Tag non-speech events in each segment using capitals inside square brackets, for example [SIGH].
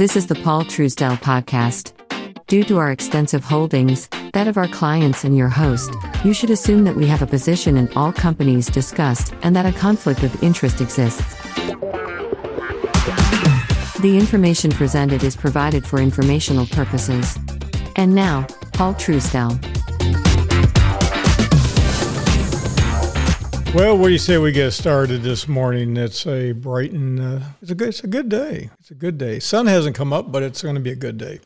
This is the Paul Truesdell podcast. Due to our extensive holdings, that of our clients and your host, you should assume that we have a position in all companies discussed and that a conflict of interest exists. The information presented is provided for informational purposes. And now, Paul Truesdell. Well, what do you say we get started this morning? It's a bright and uh, it's a good it's a good day. It's a good day. Sun hasn't come up, but it's going to be a good day.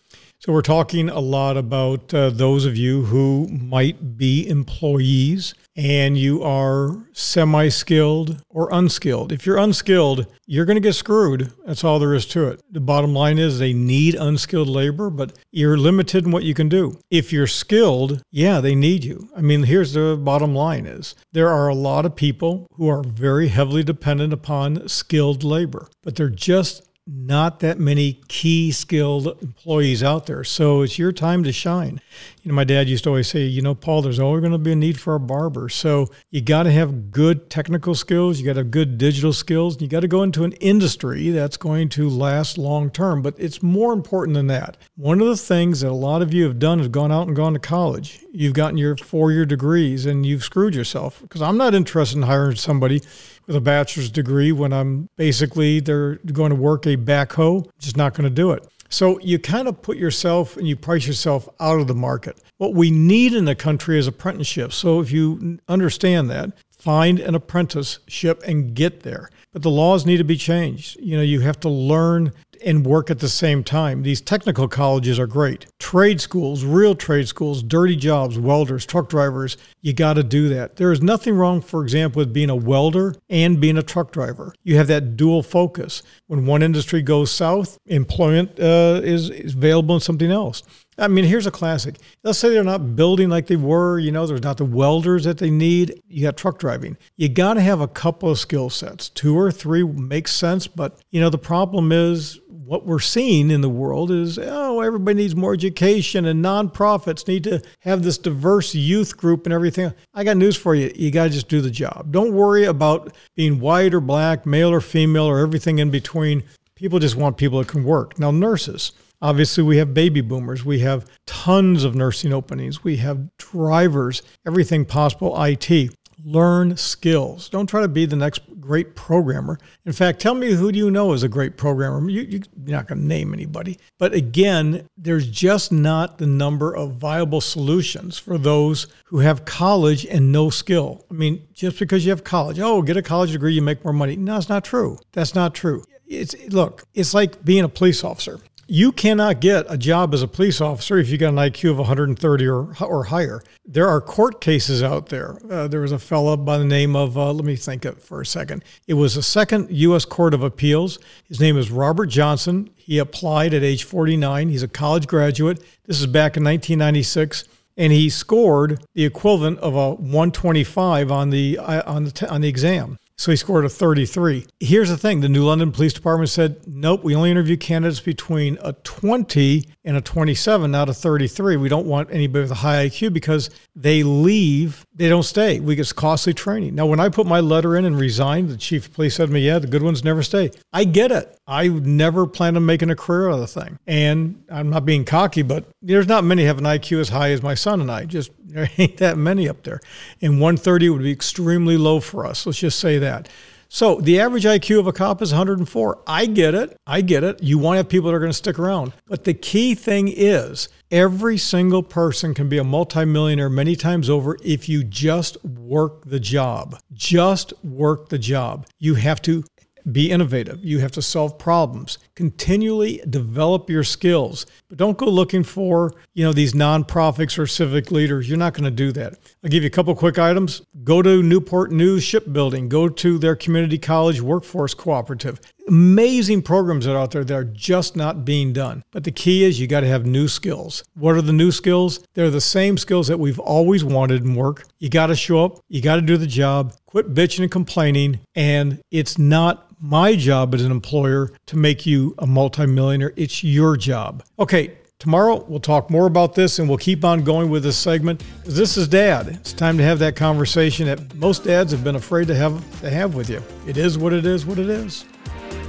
So we're talking a lot about uh, those of you who might be employees and you are semi-skilled or unskilled. If you're unskilled, you're going to get screwed. That's all there is to it. The bottom line is they need unskilled labor, but you're limited in what you can do. If you're skilled, yeah, they need you. I mean, here's the bottom line is there are a lot of people who are very heavily dependent upon skilled labor, but they're just not that many key skilled employees out there. So it's your time to shine. You know, my dad used to always say, you know, Paul, there's always going to be a need for a barber. So you got to have good technical skills, you got to have good digital skills, and you got to go into an industry that's going to last long term. But it's more important than that. One of the things that a lot of you have done is gone out and gone to college. You've gotten your four year degrees and you've screwed yourself because I'm not interested in hiring somebody with a bachelor's degree when I'm basically they're going to work a backhoe, just not going to do it. So you kind of put yourself and you price yourself out of the market. What we need in the country is apprenticeships. So if you understand that, find an apprenticeship and get there. But the laws need to be changed. You know, you have to learn and work at the same time. These technical colleges are great. Trade schools, real trade schools, dirty jobs, welders, truck drivers, you got to do that. There is nothing wrong, for example, with being a welder and being a truck driver. You have that dual focus. When one industry goes south, employment uh, is, is available in something else. I mean, here's a classic. Let's say they're not building like they were, you know, there's not the welders that they need. You got truck driving. You got to have a couple of skill sets. Two or three makes sense, but, you know, the problem is what we're seeing in the world is oh everybody needs more education and nonprofits need to have this diverse youth group and everything i got news for you you got to just do the job don't worry about being white or black male or female or everything in between people just want people that can work now nurses Obviously, we have baby boomers. We have tons of nursing openings. We have drivers, everything possible, IT learn skills. Don't try to be the next great programmer. In fact, tell me who do you know is a great programmer. You, you, you're not going to name anybody. But again, there's just not the number of viable solutions for those who have college and no skill. I mean, just because you have college, oh, get a college degree, you make more money. No, it's not true. That's not true. It's look, it's like being a police officer you cannot get a job as a police officer if you got an IQ of 130 or, or higher. There are court cases out there. Uh, there was a fellow by the name of, uh, let me think it for a second. It was a second U.S. Court of Appeals. His name is Robert Johnson. He applied at age 49. He's a college graduate. This is back in 1996 and he scored the equivalent of a 125 on the uh, on the on the exam. So he scored a 33. Here's the thing the New London Police Department said, nope, we only interview candidates between a 20 and a 27, not a 33. We don't want anybody with a high IQ because they leave, they don't stay. We get costly training. Now, when I put my letter in and resigned, the chief of police said to me, yeah, the good ones never stay. I get it. I never plan on making a career out of the thing. And I'm not being cocky, but there's not many have an IQ as high as my son and I. Just [LAUGHS] there ain't that many up there. And 130 would be extremely low for us. Let's just say that. So the average IQ of a cop is 104. I get it. I get it. You want to have people that are going to stick around. But the key thing is every single person can be a multimillionaire many times over if you just work the job. Just work the job. You have to be innovative. You have to solve problems. Continually develop your skills. But don't go looking for, you know, these nonprofits or civic leaders. You're not going to do that. I'll give you a couple quick items. Go to Newport News Shipbuilding. Go to their community college workforce cooperative. Amazing programs that are out there that are just not being done. But the key is you got to have new skills. What are the new skills? They're the same skills that we've always wanted in work. You got to show up, you got to do the job, quit bitching and complaining, and it's not my job as an employer to make you a multimillionaire. It's your job. Okay, tomorrow we'll talk more about this and we'll keep on going with this segment. This is dad. It's time to have that conversation that most dads have been afraid to have to have with you. It is what it is, what it is.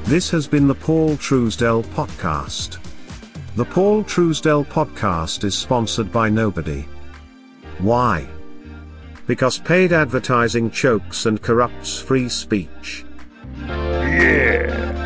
This has been the Paul Truesdell Podcast. The Paul Truesdell Podcast is sponsored by nobody. Why? Because paid advertising chokes and corrupts free speech. Yeah.